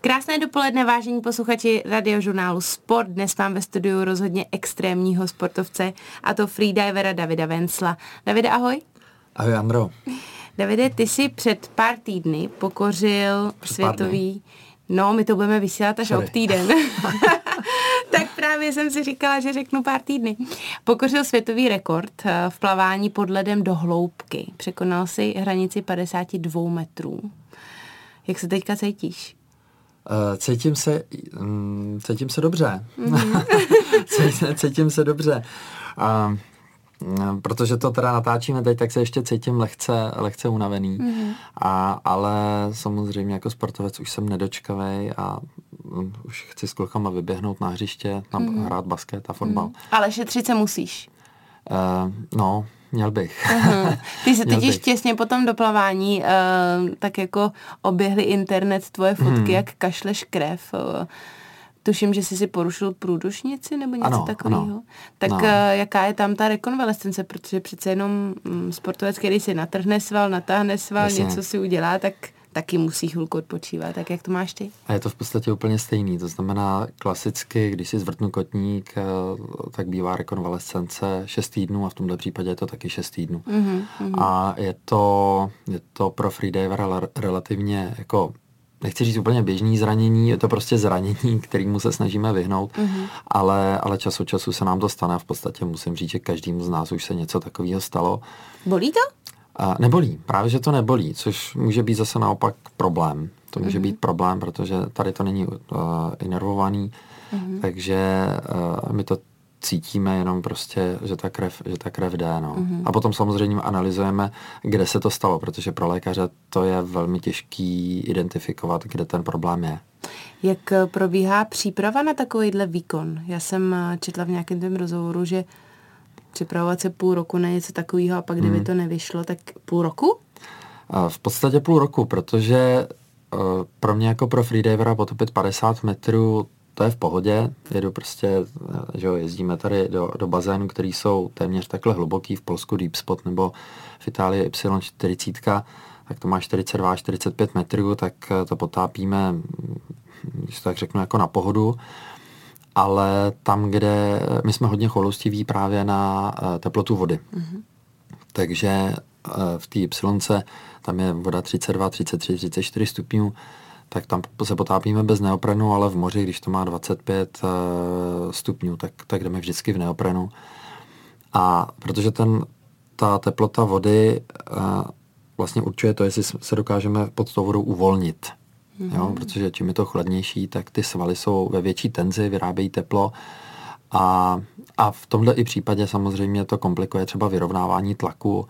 Krásné dopoledne, vážení posluchači radiožurnálu Sport. Dnes mám ve studiu rozhodně extrémního sportovce, a to freedivera Davida Vencla. Davide, ahoj. Ahoj, Andro. Davide, ty jsi před pár týdny pokořil před světový... No, my to budeme vysílat až ob týden. tak právě jsem si říkala, že řeknu pár týdny. Pokořil světový rekord eh, v plavání pod ledem do hloubky. Překonal si hranici 52 metrů. Jak se teďka cítíš? Uh, cítím se, cítím se dobře. Mm-hmm. cítím, cítím se dobře. Uh, protože to teda natáčíme teď, tak se ještě cítím lehce, lehce unavený. Mm-hmm. A, ale samozřejmě jako sportovec už jsem nedočkavý a um, už chci s klukama vyběhnout na hřiště, tam mm-hmm. hrát basket a fotbal. Mm-hmm. Ale šetřit se musíš. Uh, no, Měl bych. Uh-huh. Ty se totiž těsně po tom doplavání uh, tak jako oběhly internet tvoje fotky, hmm. jak kašleš krev. Uh, tuším, že jsi si porušil průdušnici nebo něco ano, takového. Ano. Tak no. uh, jaká je tam ta rekonvalescence, protože přece jenom um, sportovec, který si natrhne sval, natáhne sval, Jasně. něco si udělá, tak taky musí chvilku odpočívat. Tak jak to máš ty? A je to v podstatě úplně stejný. To znamená klasicky, když si zvrtnu kotník, eh, tak bývá rekonvalescence 6 týdnů a v tomto případě je to taky 6 týdnů. Mm-hmm. A je to, je to pro freedivera relativně jako nechci říct úplně běžný zranění, je to prostě zranění, kterýmu se snažíme vyhnout, mm-hmm. ale, ale čas od času se nám to stane a v podstatě musím říct, že každému z nás už se něco takového stalo. Bolí to? A nebolí, právě že to nebolí, což může být zase naopak problém. To může mm-hmm. být problém, protože tady to není uh, inervovaný, mm-hmm. takže uh, my to cítíme jenom prostě, že ta krev, že ta krev jde. No. Mm-hmm. A potom samozřejmě analyzujeme, kde se to stalo, protože pro lékaře to je velmi těžký identifikovat, kde ten problém je. Jak eh, probíhá příprava na takovýhle výkon? Já jsem četla v nějakém tom rozhovoru, že připravovat se půl roku na něco takového a pak kdyby hmm. to nevyšlo, tak půl roku? V podstatě půl roku, protože uh, pro mě jako pro freedivera potopit 50 metrů to je v pohodě, jedu prostě, že jo, jezdíme tady do, do bazénu, který jsou téměř takhle hluboký, v Polsku Deep Spot nebo v Itálii Y40, tak to má 42-45 metrů, tak eh, to potápíme, když to tak řeknu, jako na pohodu ale tam, kde my jsme hodně choulostiví právě na eh, teplotu vody. Mm-hmm. Takže eh, v té Y tam je voda 32, 33, 34 stupňů, tak tam se potápíme bez neoprenu, ale v moři, když to má 25 eh, stupňů, tak, tak jdeme vždycky v neoprenu. A protože ten, ta teplota vody vlastně určuje to, jestli se dokážeme pod tou vodou uvolnit. Mm-hmm. Jo, protože čím je to chladnější, tak ty svaly jsou ve větší tenzi, vyrábějí teplo a, a v tomhle i případě samozřejmě to komplikuje třeba vyrovnávání tlaku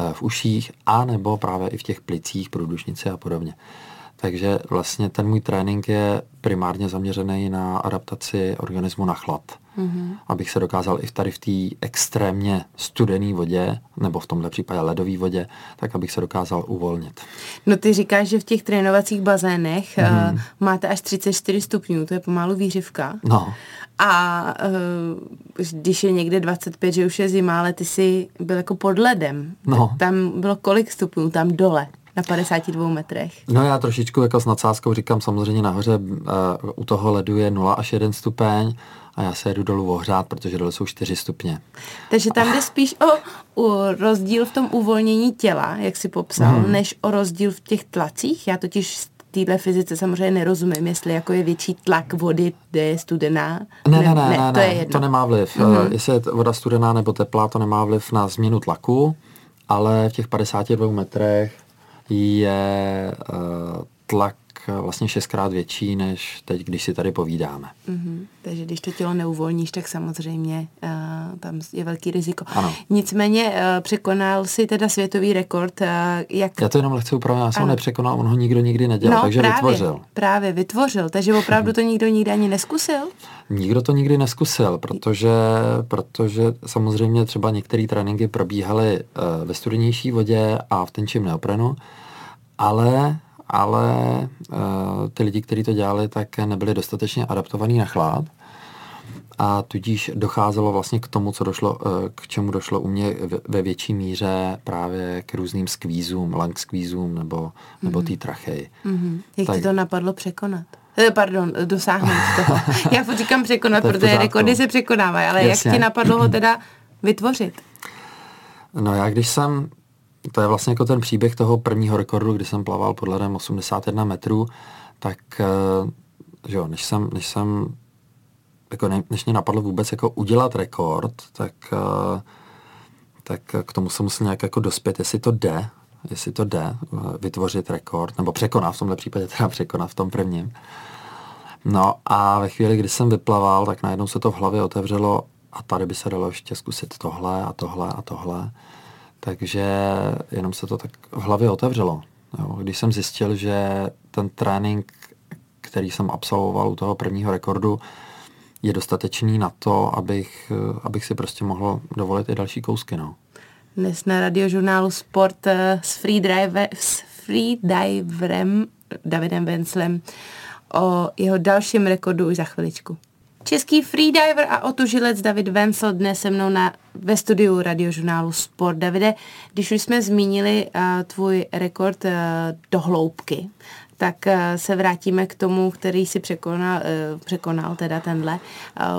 e, v uších a nebo právě i v těch plicích, průdušnici a podobně. Takže vlastně ten můj trénink je primárně zaměřený na adaptaci organismu na chlad. Mm-hmm. Abych se dokázal i tady v té extrémně studené vodě, nebo v tomhle případě ledové vodě, tak abych se dokázal uvolnit. No ty říkáš, že v těch trénovacích bazénech mm. uh, máte až 34 stupňů, to je pomalu výřivka. No. A uh, když je někde 25, že už je zima, ale ty jsi byl jako pod ledem. No. Tam bylo kolik stupňů tam dole? na 52 metrech. No já trošičku jako s nadsázkou říkám, samozřejmě nahoře uh, u toho ledu je 0 až 1 stupeň a já se jedu dolů ohřát, protože dole jsou 4 stupně. Takže tam jde spíš o, o rozdíl v tom uvolnění těla, jak si popsal, hmm. než o rozdíl v těch tlacích. Já totiž téhle fyzice samozřejmě nerozumím, jestli jako je větší tlak vody, kde je studená. Ne, ne, ne, ne, ne, to, je jedno. to nemá vliv. Mm-hmm. Jestli je voda studená nebo teplá, to nemá vliv na změnu tlaku, ale v těch 52 metrech je uh, tlak vlastně šestkrát větší, než teď, když si tady povídáme. Mm-hmm. Takže když to tělo neuvolníš, tak samozřejmě uh, tam je velký riziko. Ano. Nicméně uh, překonal si teda světový rekord. Uh, jak... Já to jenom lehce upravím, já jsem ho nepřekonal, on ho nikdo nikdy nedělal, no, takže právě, vytvořil. Právě, vytvořil, takže opravdu to nikdo nikdy ani neskusil? Nikdo to nikdy neskusil, protože, protože samozřejmě třeba některé tréninky probíhaly uh, ve studenější vodě a v tenčím neoprenu, ale ale uh, ty lidi, kteří to dělali, tak nebyli dostatečně adaptovaní na chlad a tudíž docházelo vlastně k tomu, co došlo, uh, k čemu došlo u mě ve větší míře právě k různým skvízům, lung skvízům nebo, nebo mm-hmm. té trachej. Mm-hmm. Jak tak, ti to napadlo překonat? Eh, pardon, dosáhnout toho. Já říkám překonat, protože rekordy se překonávají, ale Jasně. jak ti napadlo ho teda vytvořit? No já když jsem, to je vlastně jako ten příběh toho prvního rekordu, kdy jsem plaval pod ledem 81 metrů, tak eh, že jo, než jsem, než jsem jako ne, než mě napadlo vůbec jako udělat rekord, tak, uh, tak k tomu jsem musel nějak jako dospět, jestli to jde, jestli to jde uh, vytvořit rekord, nebo překonat v tomhle případě, teda překonat v tom prvním. No a ve chvíli, kdy jsem vyplaval, tak najednou se to v hlavě otevřelo a tady by se dalo ještě zkusit tohle a tohle a tohle. Takže jenom se to tak v hlavě otevřelo. Jo. Když jsem zjistil, že ten trénink, který jsem absolvoval u toho prvního rekordu, je dostatečný na to, abych, abych si prostě mohl dovolit i další kousky. No. Dnes na radiožurnálu Sport eh, s, freediverem Davidem Venclem o jeho dalším rekordu už za chviličku. Český freediver a otužilec David Vencel dnes se mnou na, ve studiu radiožurnálu Sport. Davide, když už jsme zmínili uh, tvůj rekord uh, do hloubky, tak uh, se vrátíme k tomu, který si překonal, uh, překonal teda tenhle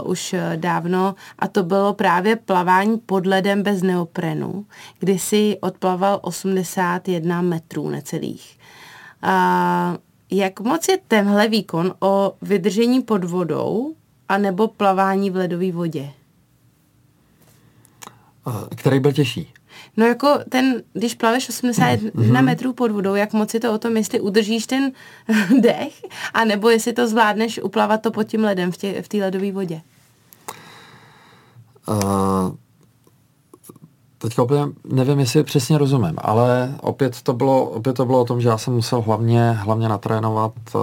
uh, už uh, dávno a to bylo právě plavání pod ledem bez neoprenu, kdy si odplaval 81 metrů necelých. Uh, jak moc je tenhle výkon o vydržení pod vodou a nebo plavání v ledové vodě? Který byl těžší? No jako ten, když plaveš 81 mm-hmm. metrů pod vodou, jak moc je to o tom, jestli udržíš ten dech, a nebo jestli to zvládneš uplavat to pod tím ledem v té v ledové vodě? Uh, teďka úplně nevím, jestli přesně rozumím, ale opět to bylo, opět to bylo o tom, že já jsem musel hlavně, hlavně natrénovat uh,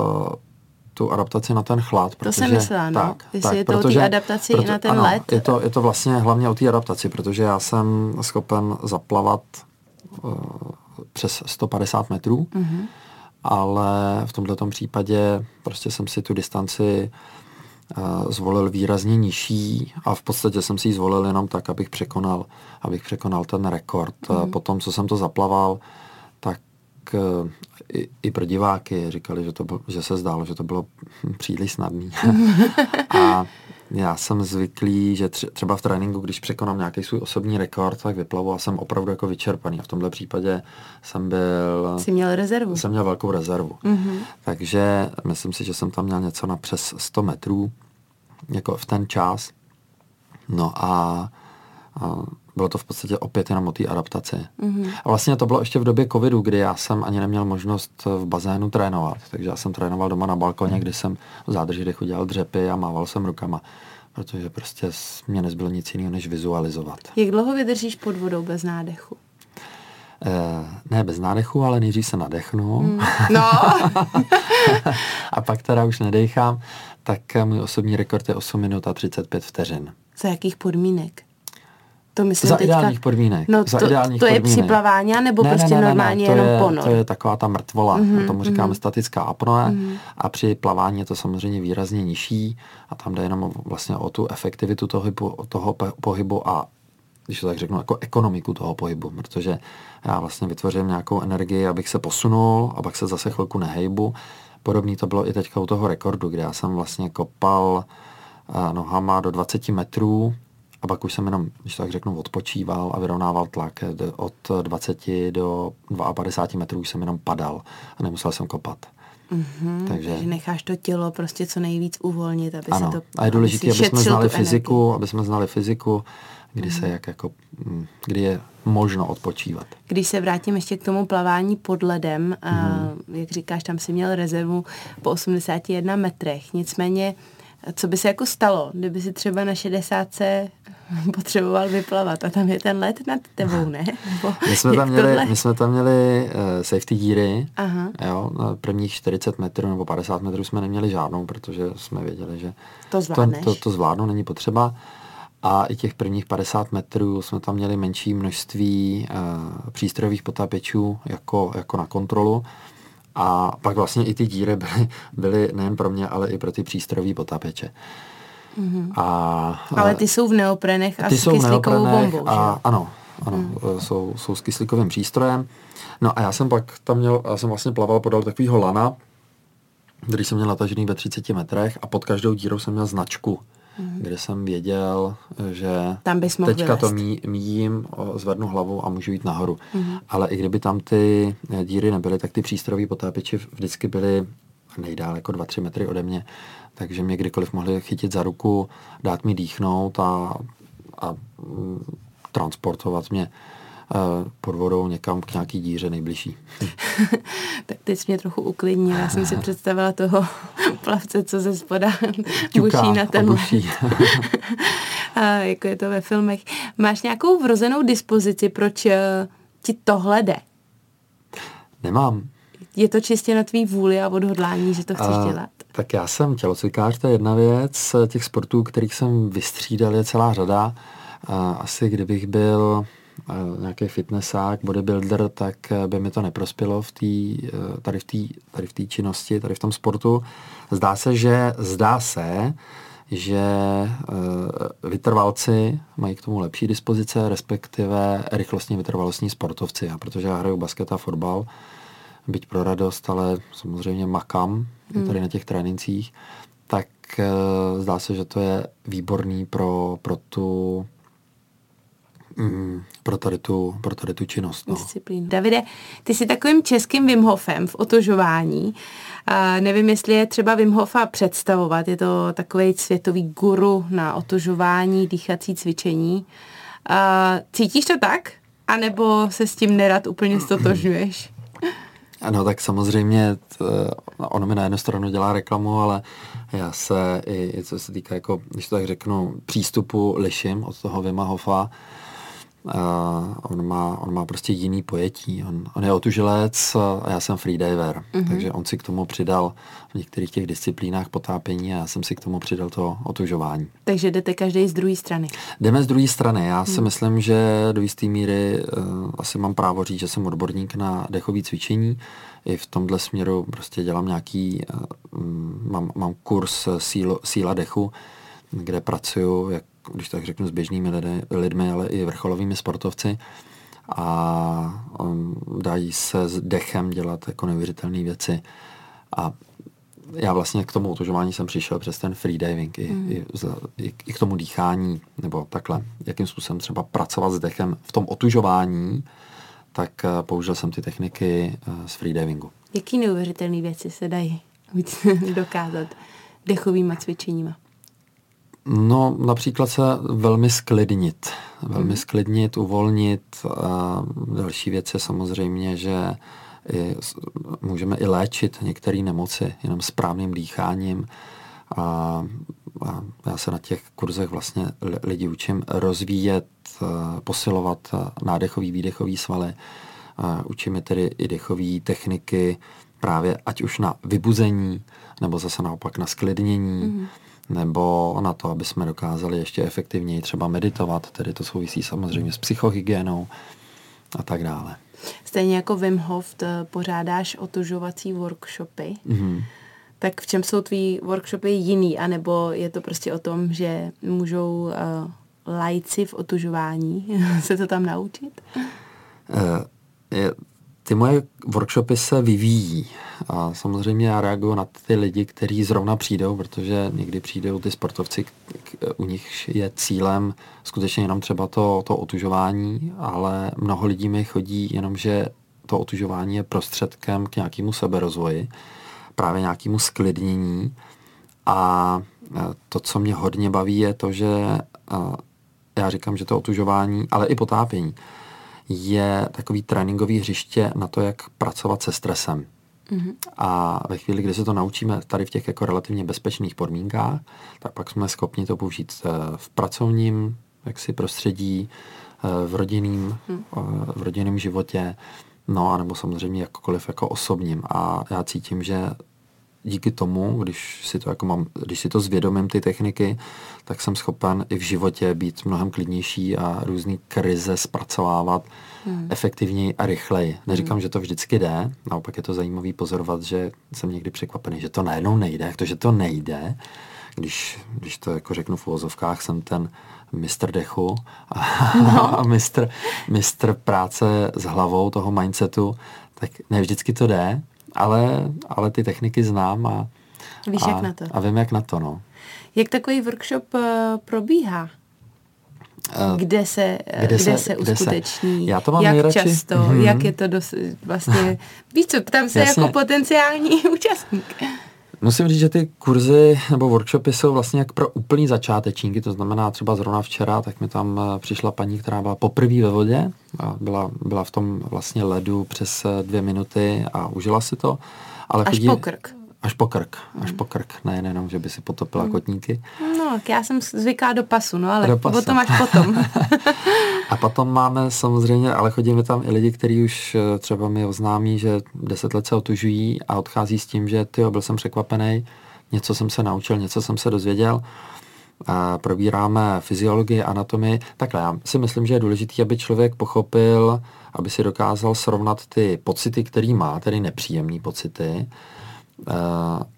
tu adaptaci na ten chlad. Protože, to jsem myslela, no. Tak, Jestli tak, je to protože, o té adaptaci proto, na ten ano, led. Je to, je to vlastně hlavně o té adaptaci, protože já jsem schopen zaplavat uh, přes 150 metrů, mm-hmm. ale v tomto případě prostě jsem si tu distanci uh, zvolil výrazně nižší a v podstatě jsem si ji zvolil jenom tak, abych překonal, abych překonal ten rekord. Mm-hmm. Potom, co jsem to zaplaval, tak uh, i, i pro diváky říkali, že, to byl, že se zdálo, že to bylo příliš snadný. a já jsem zvyklý, že třeba v tréninku, když překonám nějaký svůj osobní rekord, tak vyplavu a jsem opravdu jako vyčerpaný. A v tomhle případě jsem byl... Jsi měl rezervu. Jsem měl velkou rezervu. Mm-hmm. Takže myslím si, že jsem tam měl něco na přes 100 metrů, jako v ten čas. No a, a bylo to v podstatě opět jenom o té adaptaci. Mm-hmm. A vlastně to bylo ještě v době covidu, kdy já jsem ani neměl možnost v bazénu trénovat. Takže já jsem trénoval doma na balkoně, mm. kdy jsem v zádrži dechu dělal dřepy a mával jsem rukama. Protože prostě mě nezbylo nic jiného, než vizualizovat. Jak dlouho vydržíš pod vodou bez nádechu? Eh, ne bez nádechu, ale nejdřív se nadechnu. Mm. No. a pak teda už nedechám. Tak můj osobní rekord je 8 minut a 35 vteřin. Za jakých podmínek? To myslím za teďka, ideálních podmínek. No za to, ideálních to je podmínek. připlavání, nebo ne, prostě ne, ne, normálně ne, to jenom je, ponor? To je taková ta mrtvola, mm-hmm, tomu říkáme mm-hmm. statická apnoe mm-hmm. a při plavání je to samozřejmě výrazně nižší a tam jde jenom vlastně o tu efektivitu toho, toho pohybu a když to tak řeknu, jako ekonomiku toho pohybu, protože já vlastně vytvořím nějakou energii, abych se posunul a pak se zase chvilku nehejbu. Podobný to bylo i teďka u toho rekordu, kde já jsem vlastně kopal eh, nohama do 20 metrů a pak už jsem jenom, když tak řeknu, odpočíval a vyrovnával tlak. Od 20 do 52 metrů už jsem jenom padal a nemusel jsem kopat. Mm-hmm, takže, takže necháš to tělo prostě co nejvíc uvolnit, aby ano, se to A je důležité, aby, jsme znali fyziku, energii. aby jsme znali fyziku, kdy mm-hmm. se jak jako, mm, kdy je možno odpočívat. Když se vrátím ještě k tomu plavání pod ledem, mm-hmm. a, mhm. jak říkáš, tam si měl rezervu po 81 metrech, nicméně co by se jako stalo, kdyby si třeba na 60 potřeboval vyplavat a tam je ten let nad tebou, ne? Nebo my, jsme tam měli, my jsme tam měli uh, safety díry, Aha. jo, na prvních 40 metrů nebo 50 metrů jsme neměli žádnou, protože jsme věděli, že to, to, to, to zvládnu, není potřeba. A i těch prvních 50 metrů jsme tam měli menší množství uh, přístrojových potápěčů jako, jako na kontrolu. A pak vlastně i ty díry byly, byly nejen pro mě, ale i pro ty přístrojové potápěče. Mm-hmm. A, ale ty jsou v neoprenech a ty s kyslíkovou bombou, a, že? Ano, ano mm. jsou, jsou s kyslíkovým přístrojem. No a já jsem pak tam měl, já jsem vlastně plaval podal takovýho lana, který jsem měl natažený ve 30 metrech a pod každou dírou jsem měl značku, mm. kde jsem věděl, že tam bys teďka vylézt. to mí, míjím, zvednu hlavu a můžu jít nahoru. Mm. Ale i kdyby tam ty díry nebyly, tak ty přístroví potápěči vždycky byly nejdál jako 2-3 metry ode mě, takže mě kdykoliv mohli chytit za ruku, dát mi dýchnout a, a mm, transportovat mě Eh, pod vodou někam k nějaký díře nejbližší. tak teď mě trochu uklidnil. Já jsem si představila toho plavce, co ze spoda buší na ten a jako je to ve filmech. Máš nějakou vrozenou dispozici, proč eh, ti tohle jde? Nemám. Je to čistě na tvý vůli a odhodlání, že to chceš a, dělat? Tak já jsem tělocvikář, to je jedna věc. Těch sportů, kterých jsem vystřídal, je celá řada. A asi kdybych byl nějaký fitnessák, bodybuilder, tak eh, by mi to neprospělo v tý, eh, tady v té tady v činnosti, tady v tom sportu. Zdá se, že zdá se, že eh, vytrvalci mají k tomu lepší dispozice, respektive rychlostní vytrvalostní sportovci. A protože já hraju basket a fotbal, byť pro radost, ale samozřejmě makám hmm. tady na těch trénincích, tak zdá se, že to je výborný pro, pro tu mm, pro, tady tu, pro tady tu činnost. No. Disciplínu. Davide, ty jsi takovým českým Wim Hofem v otožování. A nevím, jestli je třeba Wim Hofa představovat. Je to takový světový guru na otožování, dýchací cvičení. A cítíš to tak? A nebo se s tím nerad úplně stotožňuješ? Ano, tak samozřejmě t, ono mi na jednu stranu dělá reklamu, ale já se i, i co se týká, jako, když to tak řeknu, přístupu liším od toho Vima Hofa. Uh, on, má, on má prostě jiný pojetí. On, on je otužilec a já jsem freediver, mm-hmm. takže on si k tomu přidal v některých těch disciplínách potápění a já jsem si k tomu přidal to otužování. Takže jdete každý z druhé strany? Jdeme z druhé strany. Já si mm. myslím, že do jisté míry uh, asi mám právo říct, že jsem odborník na dechové cvičení. I v tomhle směru prostě dělám nějaký, uh, mám, mám kurz sílo, síla dechu, kde pracuju jak když tak řeknu, s běžnými lidmi, lidmi ale i vrcholovými sportovci a um, dají se s dechem dělat jako neuvěřitelné věci. A já vlastně k tomu otužování jsem přišel přes ten freediving i, mm. i, i, i k tomu dýchání, nebo takhle, jakým způsobem třeba pracovat s dechem v tom otužování, tak uh, použil jsem ty techniky uh, z freedivingu. Jaký neuvěřitelné věci se dají dokázat dechovýma cvičeníma? No, například se velmi sklidnit. Velmi hmm. sklidnit, uvolnit. A další věc je samozřejmě, že i, můžeme i léčit některé nemoci jenom správným dýcháním. A, a já se na těch kurzech vlastně lidi učím rozvíjet, posilovat nádechový, výdechový svaly. A učím je tedy i dechové techniky právě ať už na vybuzení, nebo zase naopak na sklidnění. Hmm nebo na to, aby jsme dokázali ještě efektivněji třeba meditovat, tedy to souvisí samozřejmě s psychohygienou a tak dále. Stejně jako Wim Hof pořádáš otužovací workshopy, mm-hmm. tak v čem jsou tvý workshopy jiný, anebo je to prostě o tom, že můžou uh, lajci v otužování se to tam naučit? Uh, je, ty moje workshopy se vyvíjí. A samozřejmě já reaguju na ty lidi, kteří zrovna přijdou, protože někdy přijdou ty sportovci, u nich je cílem skutečně jenom třeba to, to otužování, ale mnoho lidí mi chodí jenom, že to otužování je prostředkem k nějakému seberozvoji, právě nějakému sklidnění a to, co mě hodně baví, je to, že já říkám, že to otužování, ale i potápění, je takový tréninkový hřiště na to, jak pracovat se stresem. Mm-hmm. A ve chvíli, kdy se to naučíme tady v těch jako relativně bezpečných podmínkách, tak pak jsme schopni to použít eh, v pracovním jaksi prostředí, eh, v rodinném, mm. v rodinném životě, no a nebo samozřejmě jakkoliv jako osobním. A já cítím, že díky tomu, když si to jako mám, když si to zvědomím ty techniky, tak jsem schopen i v životě být mnohem klidnější a různý krize zpracovávat hmm. efektivněji a rychleji. Neříkám, hmm. že to vždycky jde, naopak je to zajímavý pozorovat, že jsem někdy překvapený, že to najednou nejde, jak to, že to nejde, když, když to jako řeknu v uvozovkách, jsem ten mistr dechu a, no. a mistr, mistr práce s hlavou toho mindsetu, tak ne vždycky to jde, ale, ale ty techniky znám a, Víš, a, jak na to. a vím, jak na to. No. Jak takový workshop uh, probíhá? Uh, kde se, kde, kde se, se uskuteční, kde se. Já to mám jak nejradši. často, mm-hmm. jak je to dos, vlastně, víš co, ptám se Jasně. jako potenciální účastník. Musím říct, že ty kurzy nebo workshopy jsou vlastně jak pro úplný začátečníky, to znamená třeba zrovna včera, tak mi tam eh, přišla paní, která byla poprvé ve vodě, a byla, byla v tom vlastně ledu přes eh, dvě minuty a užila si to. Ale Až chodí, po krk. Až po krk, až po krk, ne jenom, že by si potopila mm. kotníky. No, já jsem zvyklá do pasu, no ale do pasu. potom až potom. a potom máme samozřejmě, ale chodíme tam i lidi, kteří už eh, třeba mi oznámí, že deset let se otužují a odchází s tím, že ty byl jsem překvapený, něco jsem se naučil, něco jsem se dozvěděl. A probíráme fyziologii, anatomii. Takhle, já si myslím, že je důležité, aby člověk pochopil, aby si dokázal srovnat ty pocity, který má, tedy nepříjemné pocity,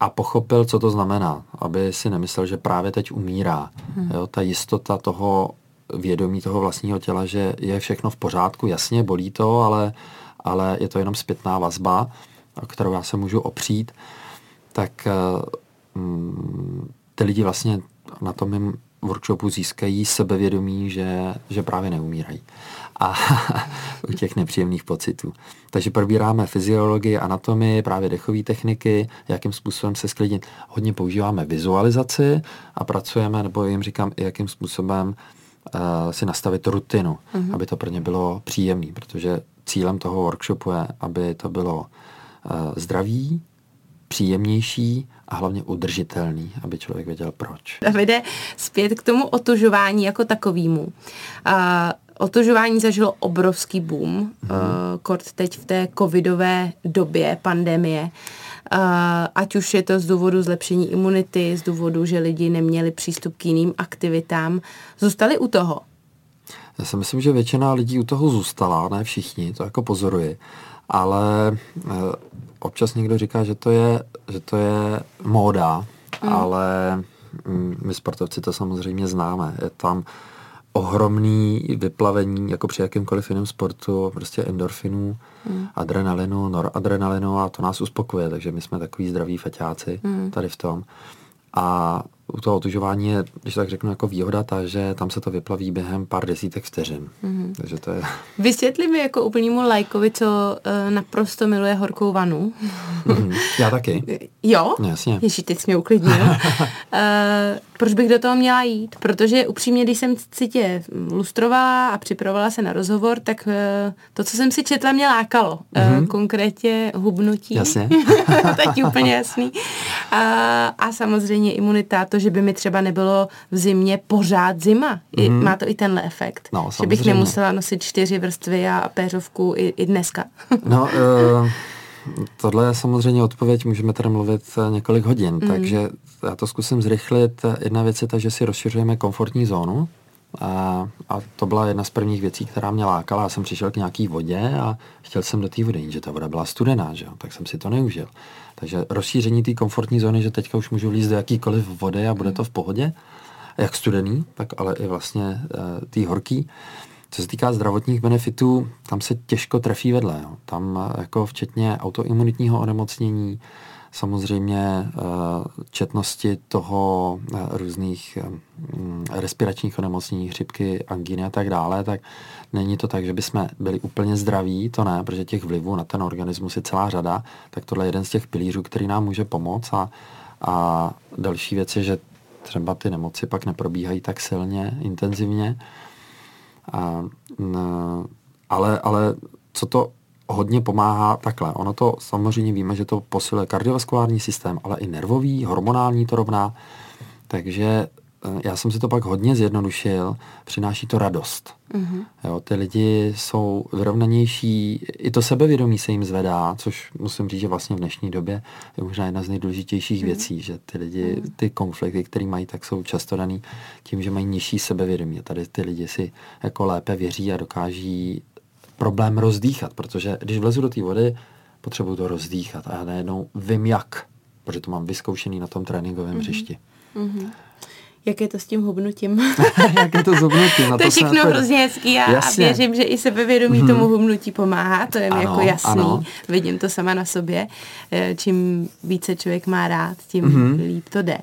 a pochopil, co to znamená, aby si nemyslel, že právě teď umírá. Hmm. Jo, ta jistota toho vědomí toho vlastního těla, že je všechno v pořádku, jasně, bolí to, ale, ale je to jenom zpětná vazba, kterou já se můžu opřít, tak mm, ty lidi vlastně na tom mým workshopu získají sebevědomí, že, že právě neumírají a u těch nepříjemných pocitů. Takže probíráme fyziologii, anatomii, právě dechové techniky, jakým způsobem se sklidnit. Hodně používáme vizualizaci a pracujeme, nebo jim říkám, jakým způsobem uh, si nastavit rutinu, mm-hmm. aby to pro ně bylo příjemné, protože cílem toho workshopu je, aby to bylo uh, zdravý, příjemnější a hlavně udržitelný, aby člověk věděl proč. Davide, zpět k tomu otužování jako takovému. Uh, Otužování zažilo obrovský boom, hmm. uh, kort teď v té covidové době, pandemie. Uh, ať už je to z důvodu zlepšení imunity, z důvodu, že lidi neměli přístup k jiným aktivitám. Zůstali u toho? Já si myslím, že většina lidí u toho zůstala, ne všichni, to jako pozoruji. Ale uh, občas někdo říká, že to je, že to je móda, hmm. ale mm, my sportovci to samozřejmě známe. Je tam ohromný vyplavení, jako při jakémkoliv jiném sportu, prostě endorfinů, mm. adrenalinu, noradrenalinu a to nás uspokuje, takže my jsme takový zdraví feťáci mm. tady v tom. A u toho otužování je, když tak řeknu, jako výhoda ta, že tam se to vyplaví během pár desítek vteřin. Mm-hmm. Takže to je... Vysvětli mi jako úplnému lajkovi, co uh, naprosto miluje horkou vanu. Mm-hmm. Já taky. Jo? Jasně. Ježí, teď jsi mě uklidnil. uh, proč bych do toho měla jít? Protože upřímně, když jsem si tě lustrovala a připravovala se na rozhovor, tak uh, to, co jsem si četla, mě lákalo. Mm-hmm. Uh, konkrétně hubnutí. Jasně. teď úplně jasný. Uh, a samozřejmě imunita, to, že by mi třeba nebylo v zimě pořád zima. I, mm. Má to i tenhle efekt. No, že bych nemusela nosit čtyři vrstvy a péřovku i, i dneska. no, uh, tohle je samozřejmě odpověď, můžeme tady mluvit eh, několik hodin, mm. takže já to zkusím zrychlit. Jedna věc je ta, že si rozšiřujeme komfortní zónu, a, a to byla jedna z prvních věcí, která mě lákala. Já jsem přišel k nějaký vodě a chtěl jsem do té vody, jenže ta voda byla studená, že jo? tak jsem si to neužil. Takže rozšíření té komfortní zóny, že teďka už můžu líst do jakýkoliv vody a bude to v pohodě, jak studený, tak ale i vlastně e, tý horký. Co se týká zdravotních benefitů, tam se těžko trefí vedle. Jo. Tam jako včetně autoimunitního onemocnění, samozřejmě eh, četnosti toho eh, různých mm, respiračních onemocnění, chřipky, angíny a tak dále, tak není to tak, že bychom byli úplně zdraví, to ne, protože těch vlivů na ten organismus je celá řada, tak tohle je jeden z těch pilířů, který nám může pomoct a, a další věc je, že třeba ty nemoci pak neprobíhají tak silně, intenzivně, a, ale, ale co to hodně pomáhá takhle. Ono to samozřejmě víme, že to posiluje kardiovaskulární systém, ale i nervový, hormonální to rovná. Takže eh, já jsem si to pak hodně zjednodušil, přináší to radost. Mm-hmm. Jo, ty lidi jsou vyrovnanější, i to sebevědomí se jim zvedá, což musím říct, že vlastně v dnešní době je možná jedna z nejdůležitějších mm-hmm. věcí, že ty lidi, mm-hmm. ty konflikty, které mají, tak jsou často daný tím, že mají nižší sebevědomí. Tady ty lidi si jako lépe věří a dokáží problém rozdýchat, protože když vlezu do té vody, potřebuju to rozdýchat a já najednou vím jak, protože to mám vyzkoušený na tom tréninkovém mm-hmm. hřišti. Mm-hmm. Jak je to s tím hubnutím? Jak je to s hubnutím? To, to je všechno hrozně hezký a, a věřím, že i sebevědomí hmm. tomu hubnutí pomáhá, to je mi jako jasný. Ano. Vidím to sama na sobě. Eh, čím více člověk má rád, tím hmm. líp to jde.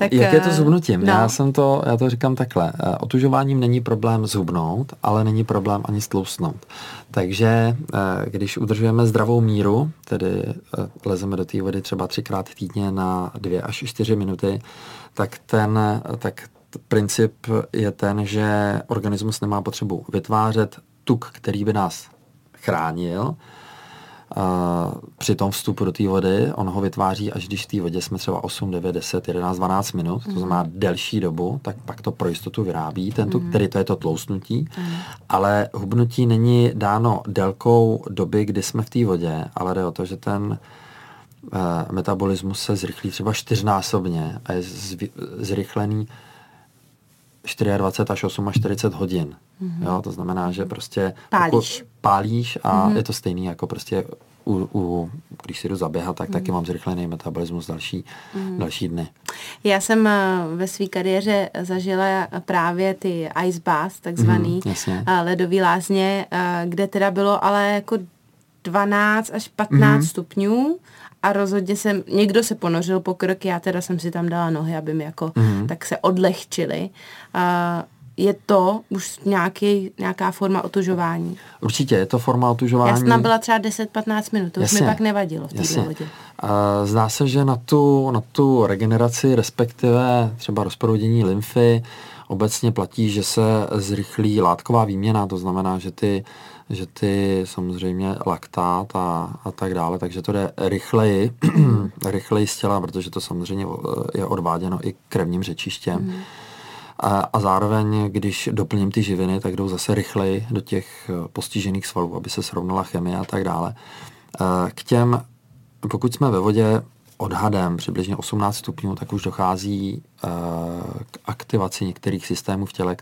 Tak, Jak je to s eh, hubnutím? No. Já, jsem to, já to říkám takhle. Eh, otužováním není problém zhubnout, ale není problém ani stlousnout. Takže když udržujeme zdravou míru, tedy lezeme do té vody třeba třikrát týdně na dvě až čtyři minuty, tak ten, tak princip je ten, že organismus nemá potřebu vytvářet tuk, který by nás chránil, při tom vstupu do té vody, on ho vytváří, až když v té vodě jsme třeba 8, 9, 10, 11, 12 minut, to znamená mhm. delší dobu, tak pak to pro jistotu vyrábí, ten tuk, mm. který to je to tlousnutí, mm. ale hubnutí není dáno délkou doby, kdy jsme v té vodě, ale jde o to, že ten uh, metabolismus se zrychlí třeba čtyřnásobně a je zrychlený 24 až 48 hodin. Mm-hmm. Jo, to znamená, že prostě pálíš, pálíš a mm-hmm. je to stejný jako prostě u, u, když si jdu zaběhat, tak mm. taky mám zrychlený metabolismus další, mm. další dny. Já jsem eh, ve své kariéře zažila právě ty ice bath, takzvaný mm, ledový lázně, eh, kde teda bylo ale jako 12 až 15 mm. stupňů a rozhodně jsem, někdo se ponořil po krok, já teda jsem si tam dala nohy, aby mi jako mm. tak se odlehčili. Je to už nějaký, nějaká forma otužování. Určitě, je to forma otužování. Já jsem byla třeba 10-15 minut, to jasně, už mi pak nevadilo v té. Zdá se, že na tu, na tu regeneraci, respektive třeba rozproudění lymfy, obecně platí, že se zrychlí látková výměna, to znamená, že ty že ty samozřejmě laktát a, a tak dále, takže to jde rychleji, rychleji z těla, protože to samozřejmě eh, je odváděno i krevním řečištěm. Mm. A, zároveň, když doplním ty živiny, tak jdou zase rychleji do těch eh, postižených svalů, aby se srovnala chemie a tak dále. Eh, k těm, pokud jsme ve vodě odhadem přibližně 18 stupňů, tak už dochází k aktivaci některých systémů v těle,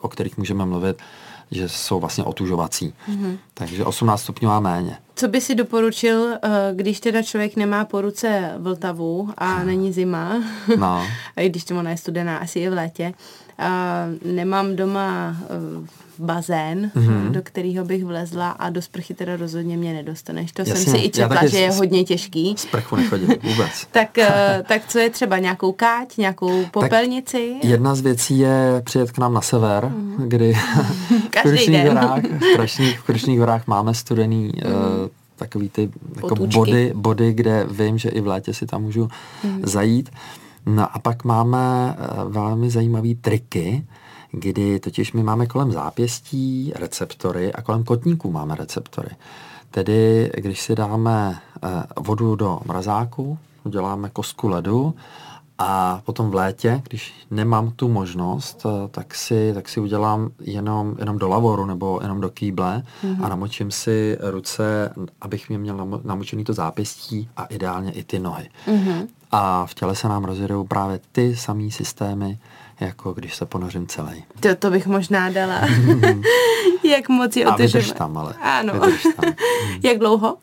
o kterých můžeme mluvit že jsou vlastně otužovací. Mm-hmm. Takže 18 stupňů a méně. Co by si doporučil, eh, když teda člověk nemá po ruce Vltavu a hmm. není zima, no. a i když to ona je studená, asi je v létě, a nemám doma uh, bazén, mm-hmm. do kterého bych vlezla a do sprchy teda rozhodně mě nedostaneš. To Jasně, jsem si i četla, že je hodně těžký. Sprchu nechodím vůbec. tak, uh, tak co je třeba nějakou káť, nějakou popelnici? Tak jedna z věcí je přijet k nám na sever, mm-hmm. kdy v Krušných horách, v Krušných, v Krušných horách máme studený mm. uh, takový ty jako body, body, kde vím, že i v létě si tam můžu mm. zajít. No a pak máme eh, velmi zajímavé triky, kdy totiž my máme kolem zápěstí receptory a kolem kotníků máme receptory. Tedy, když si dáme eh, vodu do mrazáku, uděláme kosku ledu a potom v létě, když nemám tu možnost, eh, tak si, tak si udělám jenom, jenom do lavoru nebo jenom do kýble mm-hmm. a namočím si ruce, abych mě měl namočený to zápěstí a ideálně i ty nohy. Mm-hmm. A v těle se nám rozjedou právě ty samé systémy, jako když se ponořím celý. To, to bych možná dala. Jak moc je otevřeme. A tam, ale. Ano. tam. Jak dlouho?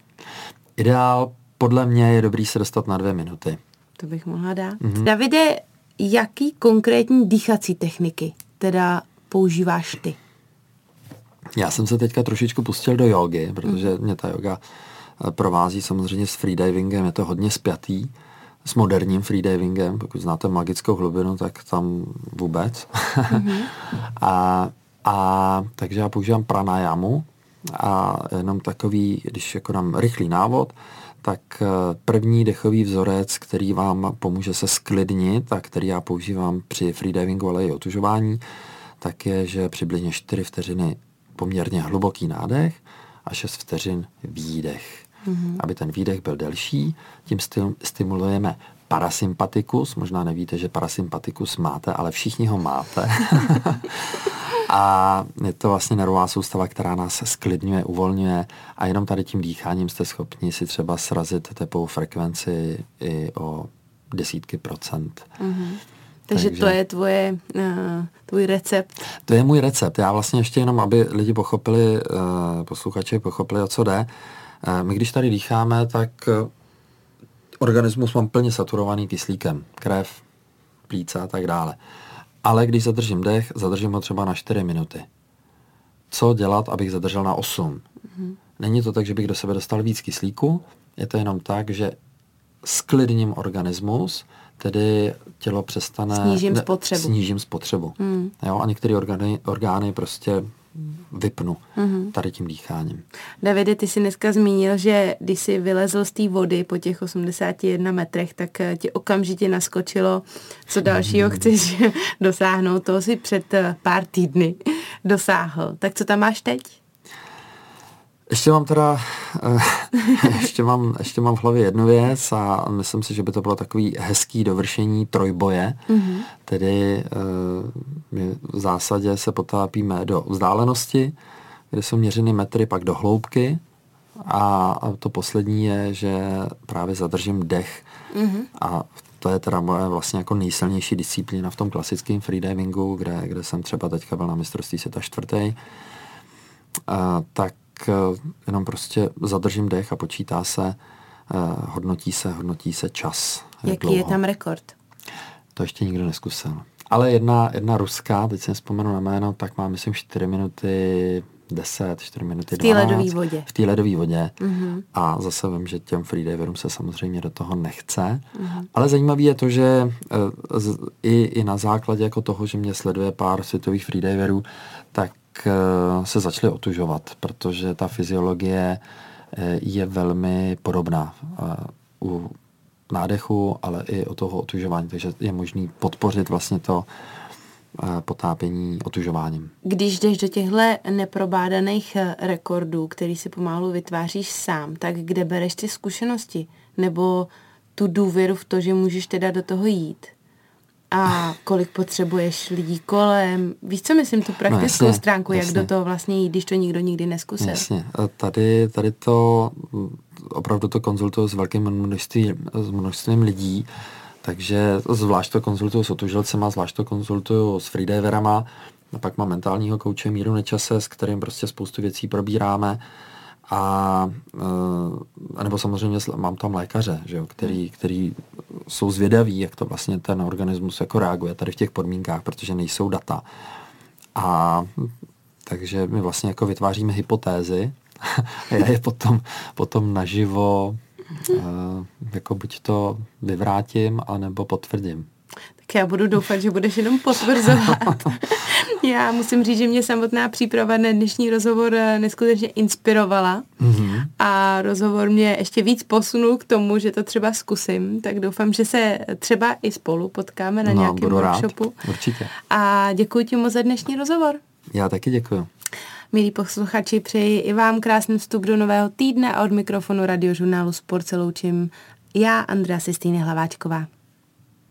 Ideál podle mě je dobrý se dostat na dvě minuty. To bych mohla dát. Mm-hmm. Davide, jaký konkrétní dýchací techniky teda používáš ty? Já jsem se teďka trošičku pustil do jogy, protože mm. mě ta yoga eh, provází samozřejmě s freedivingem, je to hodně spjatý s moderním freedivingem, pokud znáte magickou hlubinu, tak tam vůbec. Mm-hmm. a, a takže já používám pranajamu a jenom takový, když jako dám rychlý návod, tak eh, první dechový vzorec, který vám pomůže se sklidnit a který já používám při freedivingu, ale i otužování, tak je, že přibližně 4 vteřiny poměrně hluboký nádech a 6 vteřin výdech. Mm-hmm. Aby ten výdech byl delší, tím stimulujeme parasympatikus. Možná nevíte, že parasympatikus máte, ale všichni ho máte. a je to vlastně nervová soustava, která nás sklidňuje, uvolňuje a jenom tady tím dýcháním jste schopni si třeba srazit tepovou frekvenci i o desítky procent. Mm-hmm. Takže, Takže to je tvoje, uh, tvůj recept. To je můj recept. Já vlastně ještě jenom, aby lidi pochopili, uh, posluchači pochopili, o co jde. Uh, my když tady dýcháme, tak uh, organismus mám plně saturovaný kyslíkem. Krev, plíce a tak dále. Ale když zadržím dech, zadržím ho třeba na 4 minuty. Co dělat, abych zadržel na 8? Mm-hmm. Není to tak, že bych do sebe dostal víc kyslíku, je to jenom tak, že sklidním organismus, tedy tělo přestane... Snížím spotřebu. Snížím spotřebu. Mm. Jo, a některé orgány, orgány prostě vypnu mm-hmm. tady tím dýcháním. Davide, ty jsi dneska zmínil, že když jsi vylezl z té vody po těch 81 metrech, tak eh, ti okamžitě naskočilo, co dalšího mm. chceš dosáhnout. To si před eh, pár týdny dosáhl. Tak co tam máš teď? Ještě mám teda, ještě mám, ještě mám v hlavě jednu věc a myslím si, že by to bylo takový hezký dovršení trojboje, mm-hmm. tedy eh, my v zásadě se potápíme do vzdálenosti, kde jsou měřeny metry, pak do hloubky a, a to poslední je, že právě zadržím dech mm-hmm. a to je teda moje vlastně jako nejsilnější disciplína v tom klasickém freedivingu, kde, kde jsem třeba teďka byl na mistrovství světa čtvrtý, a, tak Eh, jenom prostě zadržím dech a počítá se, eh, hodnotí se, hodnotí se čas. Jaký dlouho. je tam rekord? To ještě nikdo neskusil. Ale jedna, jedna ruská, teď si vzpomenu na jméno, tak má myslím 4 minuty 10, 4 minuty V té ledové vodě. V té ledové vodě. Mm-hmm. A zase vím, že těm freediverům se samozřejmě do toho nechce. Mm-hmm. Ale zajímavé je to, že z, i, i na základě jako toho, že mě sleduje pár světových freediverů, tak Eh, se začaly otužovat, protože ta fyziologie eh, je velmi podobná eh, u nádechu, ale i o toho otužování, takže je možný podpořit vlastně to potápění otužováním. Když jdeš do těchto neprobádaných rekordů, který si pomalu vytváříš sám, tak kde bereš ty zkušenosti? Nebo tu důvěru v to, že můžeš teda do toho jít? A kolik potřebuješ lidí kolem. Víš, co myslím, tu praktickou no jasně, stránku, jak jasně. do toho vlastně jít, když to nikdo nikdy neskusil. Jasně. Tady, tady to opravdu to konzultuju s velkým množství, s množstvím lidí, takže zvlášť to konzultuju s otužilcema, zvlášť to konzultuju s freediverama, a pak mám mentálního kouče Míru Nečase, s kterým prostě spoustu věcí probíráme a e, nebo samozřejmě mám tam lékaře, že jo, který, který jsou zvědaví, jak to vlastně ten organismus jako reaguje tady v těch podmínkách, protože nejsou data. A takže my vlastně jako vytváříme hypotézy a já je potom, potom naživo uh, jako buď to vyvrátím, anebo potvrdím. Tak já budu doufat, že budeš jenom potvrzovat. já musím říct, že mě samotná příprava na dnešní rozhovor eh, neskutečně inspirovala mm-hmm. a rozhovor mě ještě víc posunul k tomu, že to třeba zkusím, tak doufám, že se třeba i spolu potkáme na no, nějakém workshopu. Rád. Určitě. A děkuji ti moc za dnešní rozhovor. Já taky děkuji. Milí posluchači, přeji i vám krásný vstup do nového týdne a od mikrofonu radiožurnálu Sport se loučím já, Andrea Sistýny Hlaváčková.